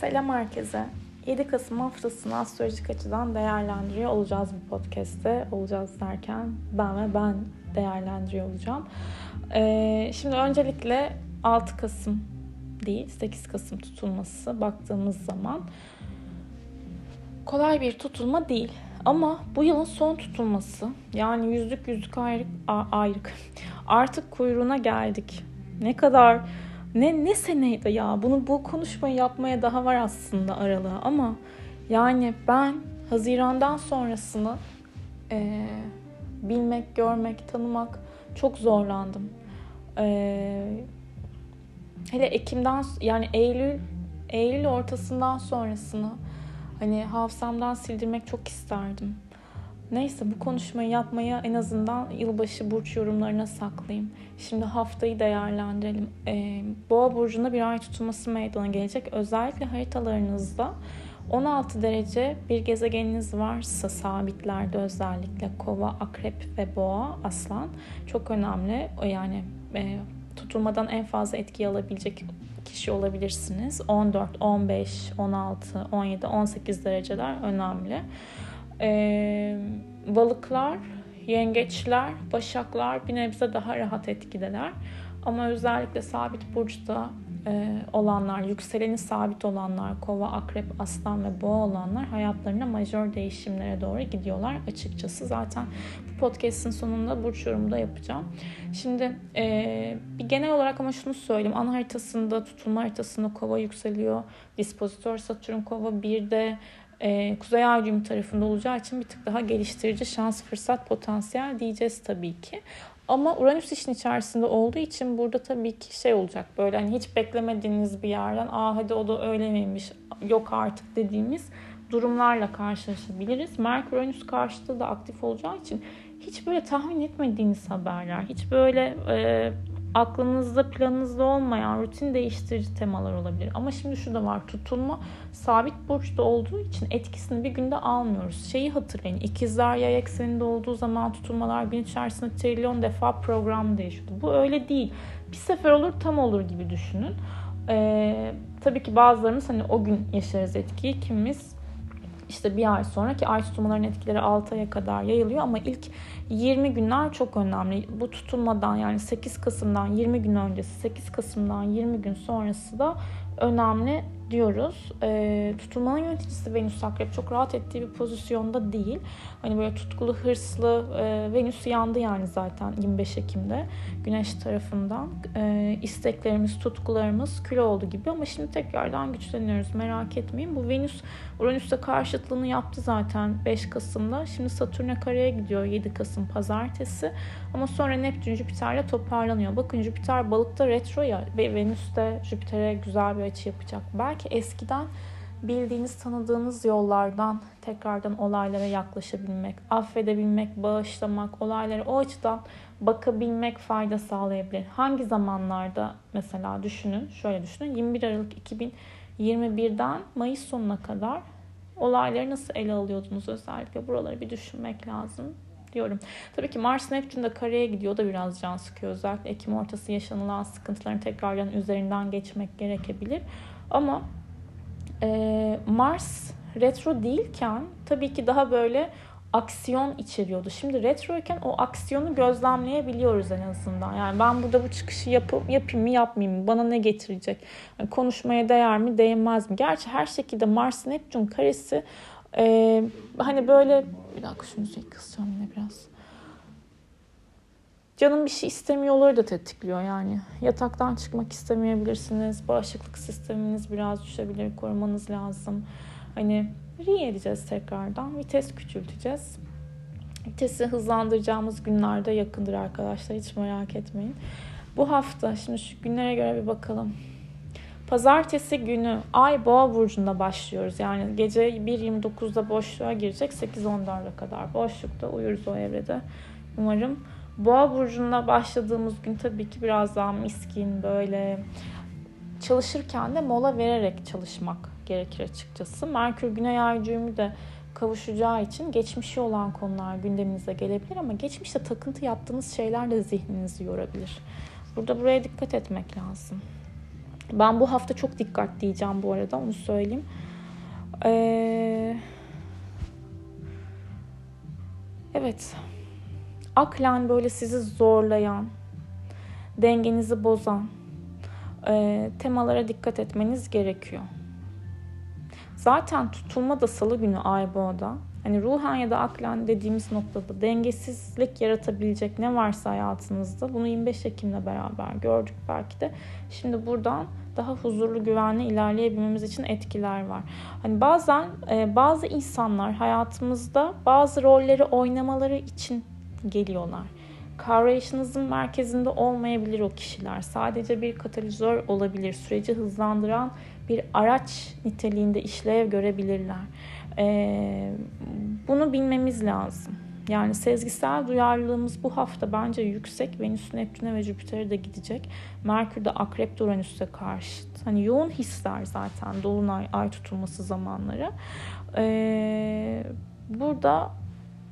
Selam herkese. 7 Kasım haftasını astrolojik açıdan değerlendiriyor olacağız bu podcast'te. Olacağız derken ben ve ben değerlendiriyor olacağım. Ee, şimdi öncelikle 6 Kasım değil 8 Kasım tutulması baktığımız zaman kolay bir tutulma değil. Ama bu yılın son tutulması yani yüzlük yüzlük ayrık, ayrık artık kuyruğuna geldik. Ne kadar ne ne seneydi ya bunu bu konuşmayı yapmaya daha var aslında aralığı ama yani ben Haziran'dan sonrasını e, bilmek, görmek, tanımak çok zorlandım. E, hele Ekim'den yani Eylül Eylül ortasından sonrasını hani hafızamdan sildirmek çok isterdim. Neyse bu konuşmayı yapmaya en azından yılbaşı burç yorumlarına saklayayım. Şimdi haftayı değerlendirelim. Ee, Boğa burcunda bir ay tutulması meydana gelecek. Özellikle haritalarınızda 16 derece bir gezegeniniz varsa sabitlerde özellikle kova, akrep ve boğa, aslan çok önemli. Yani e, tutulmadan en fazla etki alabilecek kişi olabilirsiniz. 14, 15, 16, 17, 18 dereceler önemli. Ee, balıklar, yengeçler, başaklar bir nebze daha rahat etkideler. Ama özellikle sabit burçta e, olanlar, yükseleni sabit olanlar, kova, akrep, aslan ve boğa olanlar hayatlarına majör değişimlere doğru gidiyorlar açıkçası. Zaten bu podcast'in sonunda burç yorumu da yapacağım. Şimdi e, bir genel olarak ama şunu söyleyeyim. Ana haritasında, tutulma haritasında kova yükseliyor. Dispozitör Satürn kova 1'de e, Kuzey Ay düğümü tarafında olacağı için bir tık daha geliştirici şans, fırsat, potansiyel diyeceğiz tabii ki. Ama Uranüs işin içerisinde olduğu için burada tabii ki şey olacak böyle hani hiç beklemediğiniz bir yerden aa hadi o da öyle miymiş yok artık dediğimiz durumlarla karşılaşabiliriz. Merkür Uranüs karşıtı da aktif olacağı için hiç böyle tahmin etmediğiniz haberler, hiç böyle e, aklınızda planınızda olmayan rutin değiştirici temalar olabilir. Ama şimdi şu da var tutulma sabit burçta olduğu için etkisini bir günde almıyoruz. Şeyi hatırlayın ikizler yay ekseninde olduğu zaman tutulmalar gün içerisinde trilyon defa program değişiyordu. Bu öyle değil. Bir sefer olur tam olur gibi düşünün. Ee, tabii ki bazılarımız hani o gün yaşarız etkiyi. Kimimiz işte bir ay sonraki ay tutulmaların etkileri 6 aya kadar yayılıyor ama ilk 20 günler çok önemli. Bu tutulmadan yani 8 Kasım'dan 20 gün öncesi 8 Kasım'dan 20 gün sonrası da önemli diyoruz. E, tutulmanın yöneticisi Venüs Akrep çok rahat ettiği bir pozisyonda değil. Hani böyle tutkulu, hırslı e, Venüs yandı yani zaten 25 Ekim'de Güneş tarafından. E, isteklerimiz, tutkularımız kül oldu gibi ama şimdi tekrardan güçleniyoruz. Merak etmeyin. Bu Venüs Uranüs'te karşıtlığını yaptı zaten 5 Kasım'da. Şimdi Satürn'e kareye gidiyor 7 Kasım pazartesi. Ama sonra Neptün Jüpiter'le toparlanıyor. Bakın Jüpiter balıkta retro ya ve Venüs de Jüpiter'e güzel bir açı yapacak. Belki eskiden bildiğiniz, tanıdığınız yollardan tekrardan olaylara yaklaşabilmek, affedebilmek, bağışlamak, olaylara o açıdan bakabilmek fayda sağlayabilir. Hangi zamanlarda mesela düşünün, şöyle düşünün. 21 Aralık 2021'den Mayıs sonuna kadar olayları nasıl ele alıyordunuz özellikle buraları bir düşünmek lazım diyorum. Tabii ki Mars Neptün de kareye gidiyor da biraz can sıkıyor. Özellikle Ekim ortası yaşanılan sıkıntıların tekrardan üzerinden geçmek gerekebilir. Ama e, Mars retro değilken tabii ki daha böyle aksiyon içeriyordu. Şimdi retroyken o aksiyonu gözlemleyebiliyoruz en azından. Yani ben burada bu çıkışı yapıp yapayım mı yapmayayım mı? Bana ne getirecek? Yani konuşmaya değer mi değmez mi? Gerçi her şekilde Mars Neptün karesi e, hani böyle bir dakika şu müziği kısacağım yine biraz. Canım bir şey istemiyorları da tetikliyor yani. Yataktan çıkmak istemeyebilirsiniz. Bağışıklık sisteminiz biraz düşebilir. Korumanız lazım. Hani re edeceğiz tekrardan. Vites küçülteceğiz. Vitesi hızlandıracağımız günlerde yakındır arkadaşlar. Hiç merak etmeyin. Bu hafta şimdi şu günlere göre bir bakalım. Pazartesi günü Ay Boğa burcunda başlıyoruz. Yani gece 1.29'da boşluğa girecek 8-14'e kadar boşlukta uyuruz o evrede. Umarım Boğa burcunda başladığımız gün tabii ki biraz daha miskin böyle çalışırken de mola vererek çalışmak gerekir açıkçası. Merkür Güney Ay düğümü de kavuşacağı için geçmişi olan konular gündeminize gelebilir ama geçmişte takıntı yaptığınız şeyler de zihninizi yorabilir. Burada buraya dikkat etmek lazım. Ben bu hafta çok dikkat diyeceğim bu arada onu söyleyeyim. Ee, evet. Aklen böyle sizi zorlayan, dengenizi bozan e, temalara dikkat etmeniz gerekiyor. Zaten tutulma da salı günü ay boğada. Hani ruhen ya da aklen dediğimiz noktada dengesizlik yaratabilecek ne varsa hayatınızda bunu 25 Ekim'le beraber gördük belki de. Şimdi buradan daha huzurlu, güvenli ilerleyebilmemiz için etkiler var. Hani bazen e, bazı insanlar hayatımızda bazı rolleri oynamaları için geliyorlar. Kavrayışınızın merkezinde olmayabilir o kişiler. Sadece bir katalizör olabilir. Süreci hızlandıran bir araç niteliğinde işlev görebilirler. Ee, bunu bilmemiz lazım. Yani sezgisel duyarlılığımız bu hafta bence yüksek. Venüs, Neptün'e ve Jüpiter'e de gidecek. Merkür de Akrep Uranüs'e karşı. Hani yoğun hisler zaten Dolunay, Ay tutulması zamanları. Ee, burada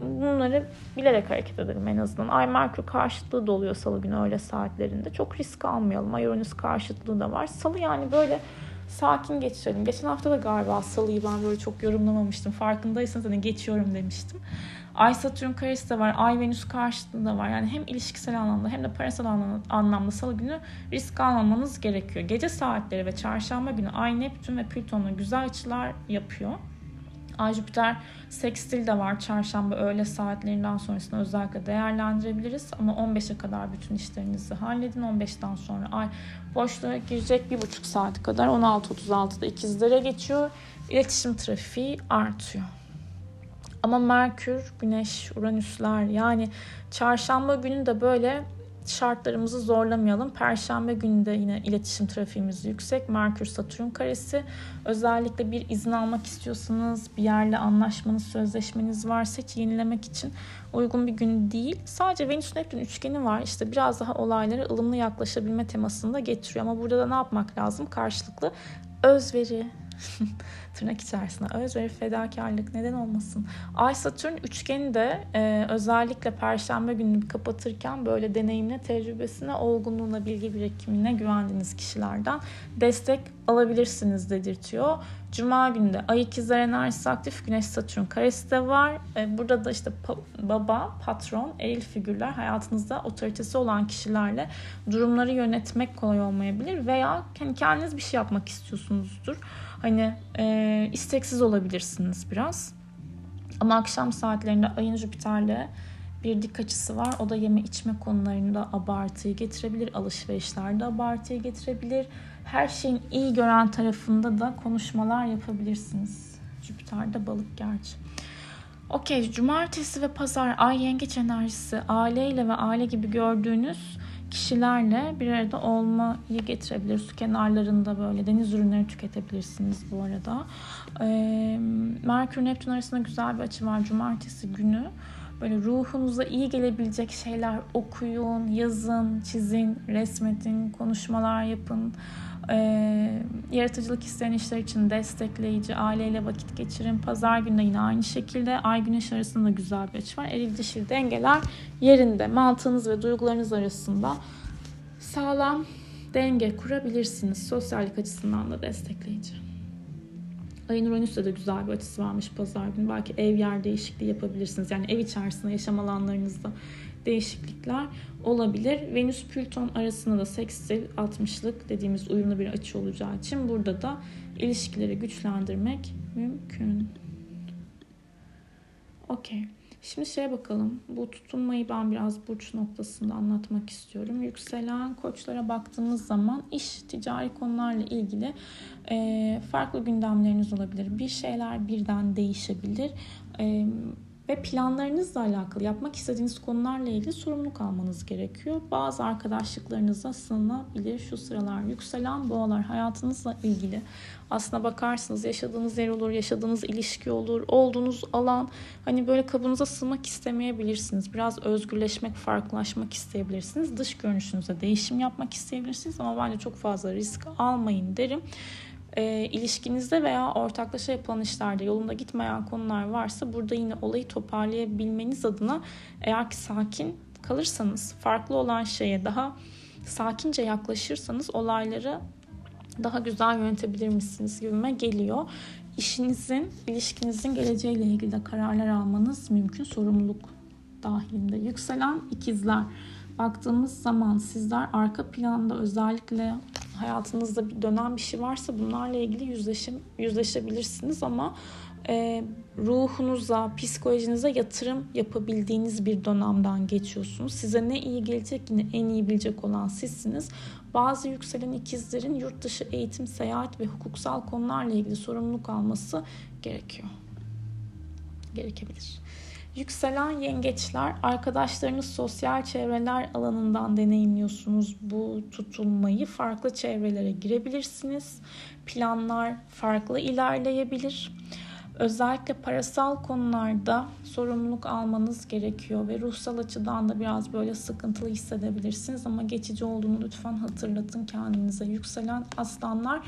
bunları bilerek hareket edelim en azından. Ay Merkür karşıtlığı da oluyor salı günü öyle saatlerinde. Çok risk almayalım. Ay Uranüs karşıtlığı da var. Salı yani böyle sakin geçirelim. Geçen hafta da galiba salıyı ben böyle çok yorumlamamıştım. Farkındaysanız hani geçiyorum demiştim. Ay Satürn karesi de var. Ay Venüs karşıtlığı da var. Yani hem ilişkisel anlamda hem de parasal anlamda salı günü risk almamanız gerekiyor. Gece saatleri ve çarşamba günü Ay Neptün ve Plüton'la güzel açılar yapıyor. Ay Jüpiter sekstil de var. Çarşamba öğle saatlerinden sonrasında özellikle değerlendirebiliriz. Ama 15'e kadar bütün işlerinizi halledin. 15'ten sonra ay boşluğa girecek bir buçuk saat kadar 16.36'da ikizlere geçiyor. İletişim trafiği artıyor. Ama Merkür, Güneş, Uranüsler yani çarşamba günü de böyle şartlarımızı zorlamayalım. Perşembe günü de yine iletişim trafiğimiz yüksek. Merkür Satürn karesi. Özellikle bir izin almak istiyorsanız, bir yerle anlaşmanız, sözleşmeniz varsa hiç yenilemek için uygun bir gün değil. Sadece Venüs Neptün üçgeni var. İşte biraz daha olaylara ılımlı yaklaşabilme temasını da getiriyor. Ama burada da ne yapmak lazım? Karşılıklı özveri, tırnak içerisinde özveri fedakarlık neden olmasın. Ay Satürn üçgeni de e, özellikle Perşembe gününü kapatırken böyle deneyimle, tecrübesine, olgunluğuna, bilgi birikimine güvendiğiniz kişilerden destek alabilirsiniz dedirtiyor. Cuma günü de Ay ikizler enerjisi aktif, Güneş Satürn karesi de var. E, burada da işte baba, patron, eril figürler hayatınızda otoritesi olan kişilerle durumları yönetmek kolay olmayabilir veya hani kendiniz bir şey yapmak istiyorsunuzdur Hani e, isteksiz olabilirsiniz biraz. Ama akşam saatlerinde ayın Jüpiter'le bir dik açısı var. O da yeme içme konularında abartıyı getirebilir. Alışverişlerde abartıyı getirebilir. Her şeyin iyi gören tarafında da konuşmalar yapabilirsiniz. Jüpiter'de balık gerçi. Okey, cumartesi ve pazar ay yengeç enerjisi aileyle ve aile gibi gördüğünüz kişilerle bir arada olmayı getirebilir. Su kenarlarında böyle deniz ürünleri tüketebilirsiniz bu arada. Ee, Merkür Neptün arasında güzel bir açı var cumartesi günü. Böyle ruhunuza iyi gelebilecek şeyler okuyun, yazın, çizin, resmetin, konuşmalar yapın. Ee, yaratıcılık isteyen işler için destekleyici, aileyle vakit geçirin. Pazar günü yine aynı şekilde ay güneş arasında güzel bir açı var. Eril dişil dengeler yerinde. Mantığınız ve duygularınız arasında sağlam denge kurabilirsiniz. Sosyallik açısından da destekleyici. Ayın Uranüs'te de güzel bir açısı varmış pazar günü. Belki ev yer değişikliği yapabilirsiniz. Yani ev içerisinde yaşam alanlarınızda değişiklikler olabilir. Venüs Plüton arasında da sekstil 60'lık dediğimiz uyumlu bir açı olacağı için burada da ilişkileri güçlendirmek mümkün. Okey. Şimdi şeye bakalım. Bu tutunmayı ben biraz burç noktasında anlatmak istiyorum. Yükselen koçlara baktığımız zaman iş, ticari konularla ilgili e, farklı gündemleriniz olabilir. Bir şeyler birden değişebilir. E, ve planlarınızla alakalı yapmak istediğiniz konularla ilgili sorumluluk almanız gerekiyor. Bazı arkadaşlıklarınıza sığınabilir şu sıralar. Yükselen boğalar hayatınızla ilgili aslına bakarsınız yaşadığınız yer olur, yaşadığınız ilişki olur, olduğunuz alan hani böyle kabınıza sığmak istemeyebilirsiniz. Biraz özgürleşmek, farklılaşmak isteyebilirsiniz. Dış görünüşünüzde değişim yapmak isteyebilirsiniz ama bence çok fazla risk almayın derim e, ilişkinizde veya ortaklaşa yapılan işlerde yolunda gitmeyen konular varsa burada yine olayı toparlayabilmeniz adına eğer ki sakin kalırsanız farklı olan şeye daha sakince yaklaşırsanız olayları daha güzel yönetebilir misiniz gibime geliyor. İşinizin, ilişkinizin geleceğiyle ilgili de kararlar almanız mümkün. Sorumluluk dahilinde. Yükselen ikizler. Baktığımız zaman sizler arka planda özellikle hayatınızda bir dönen bir şey varsa bunlarla ilgili yüzleşim, yüzleşebilirsiniz ama e, ruhunuza, psikolojinize yatırım yapabildiğiniz bir dönemden geçiyorsunuz. Size ne iyi gelecek yine en iyi bilecek olan sizsiniz. Bazı yükselen ikizlerin yurt dışı eğitim, seyahat ve hukuksal konularla ilgili sorumluluk alması gerekiyor. Gerekebilir. Yükselen yengeçler, arkadaşlarınız sosyal çevreler alanından deneyimliyorsunuz bu tutulmayı. Farklı çevrelere girebilirsiniz. Planlar farklı ilerleyebilir. Özellikle parasal konularda sorumluluk almanız gerekiyor ve ruhsal açıdan da biraz böyle sıkıntılı hissedebilirsiniz ama geçici olduğunu lütfen hatırlatın kendinize. Yükselen aslanlar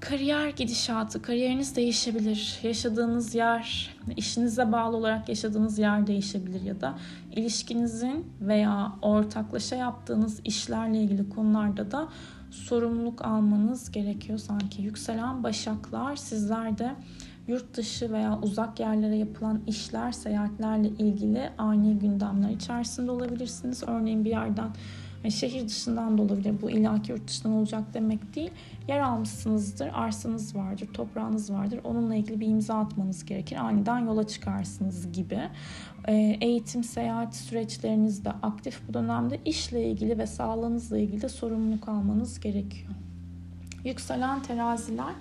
kariyer gidişatı, kariyeriniz değişebilir. Yaşadığınız yer, işinize bağlı olarak yaşadığınız yer değişebilir ya da ilişkinizin veya ortaklaşa yaptığınız işlerle ilgili konularda da sorumluluk almanız gerekiyor sanki. Yükselen başaklar sizler de yurt dışı veya uzak yerlere yapılan işler, seyahatlerle ilgili ani gündemler içerisinde olabilirsiniz. Örneğin bir yerden yani şehir dışından da olabilir. Bu illaki yurt dışından olacak demek değil. Yer almışsınızdır, arsanız vardır, toprağınız vardır. Onunla ilgili bir imza atmanız gerekir. Aniden yola çıkarsınız gibi. Ee, eğitim, seyahat süreçlerinizde aktif bu dönemde işle ilgili ve sağlığınızla ilgili de sorumluluk almanız gerekiyor. Yükselen teraziler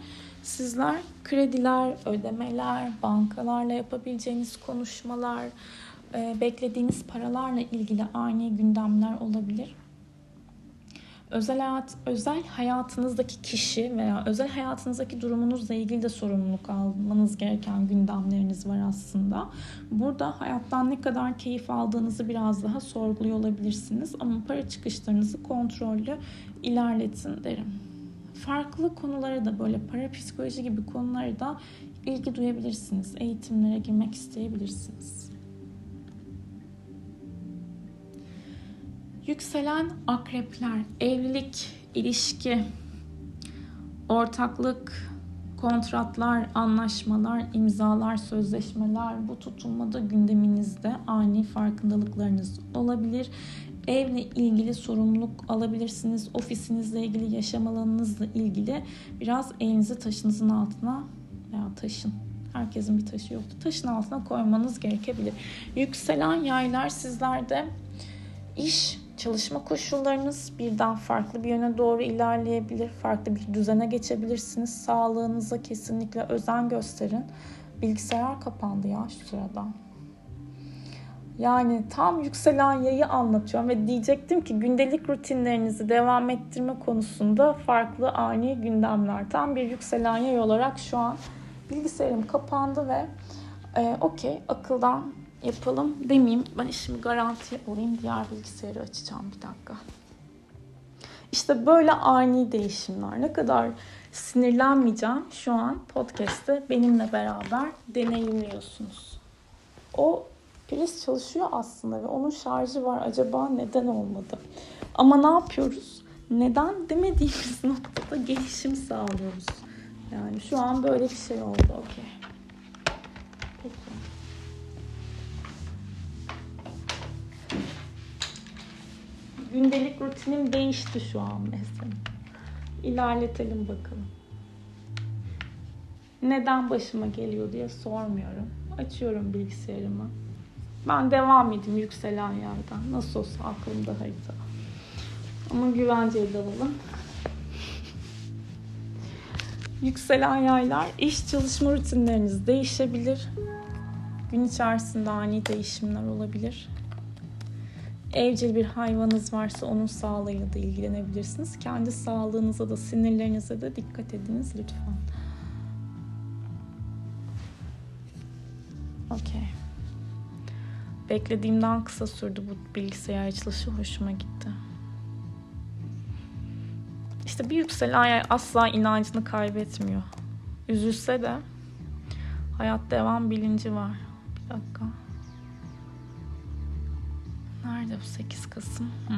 Sizler krediler, ödemeler, bankalarla yapabileceğiniz konuşmalar, e, beklediğiniz paralarla ilgili ani gündemler olabilir. Özel hayat, özel hayatınızdaki kişi veya özel hayatınızdaki durumunuzla ilgili de sorumluluk almanız gereken gündemleriniz var aslında. Burada hayattan ne kadar keyif aldığınızı biraz daha sorguluyor olabilirsiniz ama para çıkışlarınızı kontrollü ilerletin derim farklı konulara da böyle parapsikoloji gibi konulara da ilgi duyabilirsiniz. Eğitimlere girmek isteyebilirsiniz. Yükselen akrepler, evlilik, ilişki, ortaklık, kontratlar, anlaşmalar, imzalar, sözleşmeler bu tutulmada gündeminizde ani farkındalıklarınız olabilir evle ilgili sorumluluk alabilirsiniz. Ofisinizle ilgili, yaşam alanınızla ilgili biraz elinizi taşınızın altına veya taşın herkesin bir taşı yoktu. Taşın altına koymanız gerekebilir. Yükselen yaylar sizlerde iş, çalışma koşullarınız birden farklı bir yöne doğru ilerleyebilir. Farklı bir düzene geçebilirsiniz. Sağlığınıza kesinlikle özen gösterin. Bilgisayar kapandı ya şu sırada. Yani tam yükselen yayı anlatıyorum ve diyecektim ki gündelik rutinlerinizi devam ettirme konusunda farklı ani gündemler. Tam bir yükselen yay olarak şu an bilgisayarım kapandı ve e, okey akıldan yapalım demeyeyim. Ben işimi garanti alayım diğer bilgisayarı açacağım bir dakika. İşte böyle ani değişimler. Ne kadar sinirlenmeyeceğim şu an podcast'te benimle beraber deneyimliyorsunuz. O priz çalışıyor aslında ve onun şarjı var. Acaba neden olmadı? Ama ne yapıyoruz? Neden demediğimiz noktada gelişim sağlıyoruz. Yani şu an böyle bir şey oldu. Okey. Gündelik rutinim değişti şu an mesela. İlerletelim bakalım. Neden başıma geliyor diye sormuyorum. Açıyorum bilgisayarımı. Ben devam edeyim yükselen yerden. Nasıl olsa aklımda harita. Ama güvenceye dalalım. Yükselen yaylar, iş çalışma rutinleriniz değişebilir. Gün içerisinde ani değişimler olabilir. Evcil bir hayvanınız varsa onun sağlığıyla da ilgilenebilirsiniz. Kendi sağlığınıza da sinirlerinize de dikkat ediniz lütfen. Okey. Beklediğimden kısa sürdü bu bilgisayar açılışı. Hoşuma gitti. İşte bir yükselen ay asla inancını kaybetmiyor. Üzülse de hayat devam bilinci var. Bir dakika. Nerede bu 8 Kasım? Hı.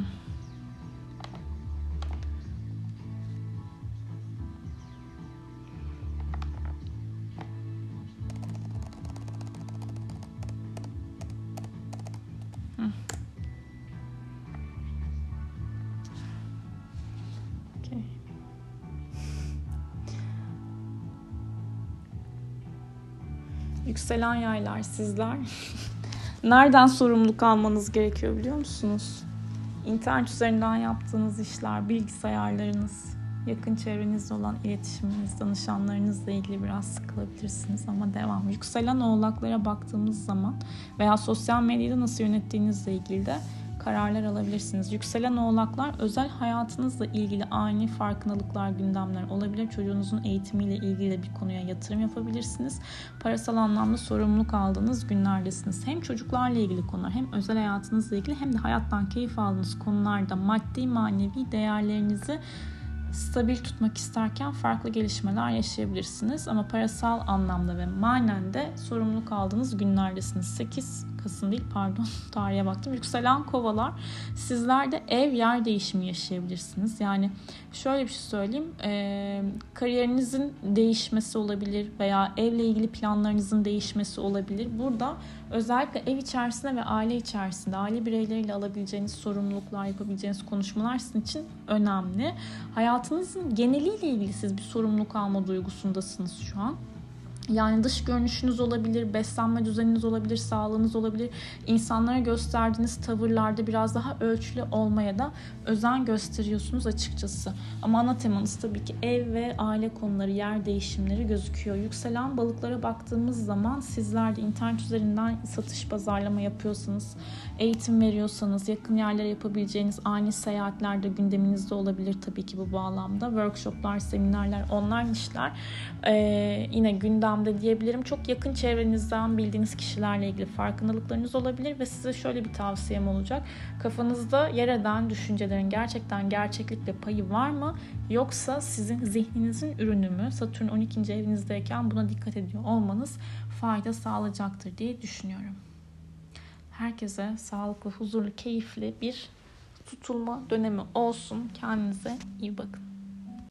Yükselen yaylar sizler. Nereden sorumluluk almanız gerekiyor biliyor musunuz? İnternet üzerinden yaptığınız işler, bilgisayarlarınız, yakın çevrenizde olan iletişiminiz, danışanlarınızla ilgili biraz sıkılabilirsiniz ama devam. Yükselen oğlaklara baktığımız zaman veya sosyal medyada nasıl yönettiğinizle ilgili de kararlar alabilirsiniz. Yükselen oğlaklar özel hayatınızla ilgili ani farkındalıklar, gündemler olabilir. Çocuğunuzun eğitimiyle ilgili bir konuya yatırım yapabilirsiniz. Parasal anlamda sorumluluk aldığınız günlerdesiniz. Hem çocuklarla ilgili konular hem özel hayatınızla ilgili hem de hayattan keyif aldığınız konularda maddi manevi değerlerinizi stabil tutmak isterken farklı gelişmeler yaşayabilirsiniz. Ama parasal anlamda ve manen de sorumluluk aldığınız günlerdesiniz. 8 Kasım değil pardon tarihe baktım. Yükselen kovalar sizler de ev yer değişimi yaşayabilirsiniz. Yani şöyle bir şey söyleyeyim. E, kariyerinizin değişmesi olabilir veya evle ilgili planlarınızın değişmesi olabilir. Burada özellikle ev içerisinde ve aile içerisinde aile bireyleriyle alabileceğiniz sorumluluklar, yapabileceğiniz konuşmalar sizin için önemli. Hayatınızın geneliyle ilgili siz bir sorumluluk alma duygusundasınız şu an. Yani dış görünüşünüz olabilir, beslenme düzeniniz olabilir, sağlığınız olabilir. İnsanlara gösterdiğiniz tavırlarda biraz daha ölçülü olmaya da özen gösteriyorsunuz açıkçası. Ama ana temanız tabii ki ev ve aile konuları, yer değişimleri gözüküyor. Yükselen balıklara baktığımız zaman sizler de internet üzerinden satış pazarlama yapıyorsanız, eğitim veriyorsanız, yakın yerlere yapabileceğiniz ani seyahatlerde gündeminizde olabilir tabii ki bu bağlamda. Workshoplar, seminerler, online işler ee, yine gündem anlamda diyebilirim. Çok yakın çevrenizden bildiğiniz kişilerle ilgili farkındalıklarınız olabilir ve size şöyle bir tavsiyem olacak. Kafanızda yer eden düşüncelerin gerçekten gerçeklikle payı var mı? Yoksa sizin zihninizin ürünü mü? Satürn 12. evinizdeyken buna dikkat ediyor olmanız fayda sağlayacaktır diye düşünüyorum. Herkese sağlıklı, huzurlu, keyifli bir tutulma dönemi olsun. Kendinize iyi bakın.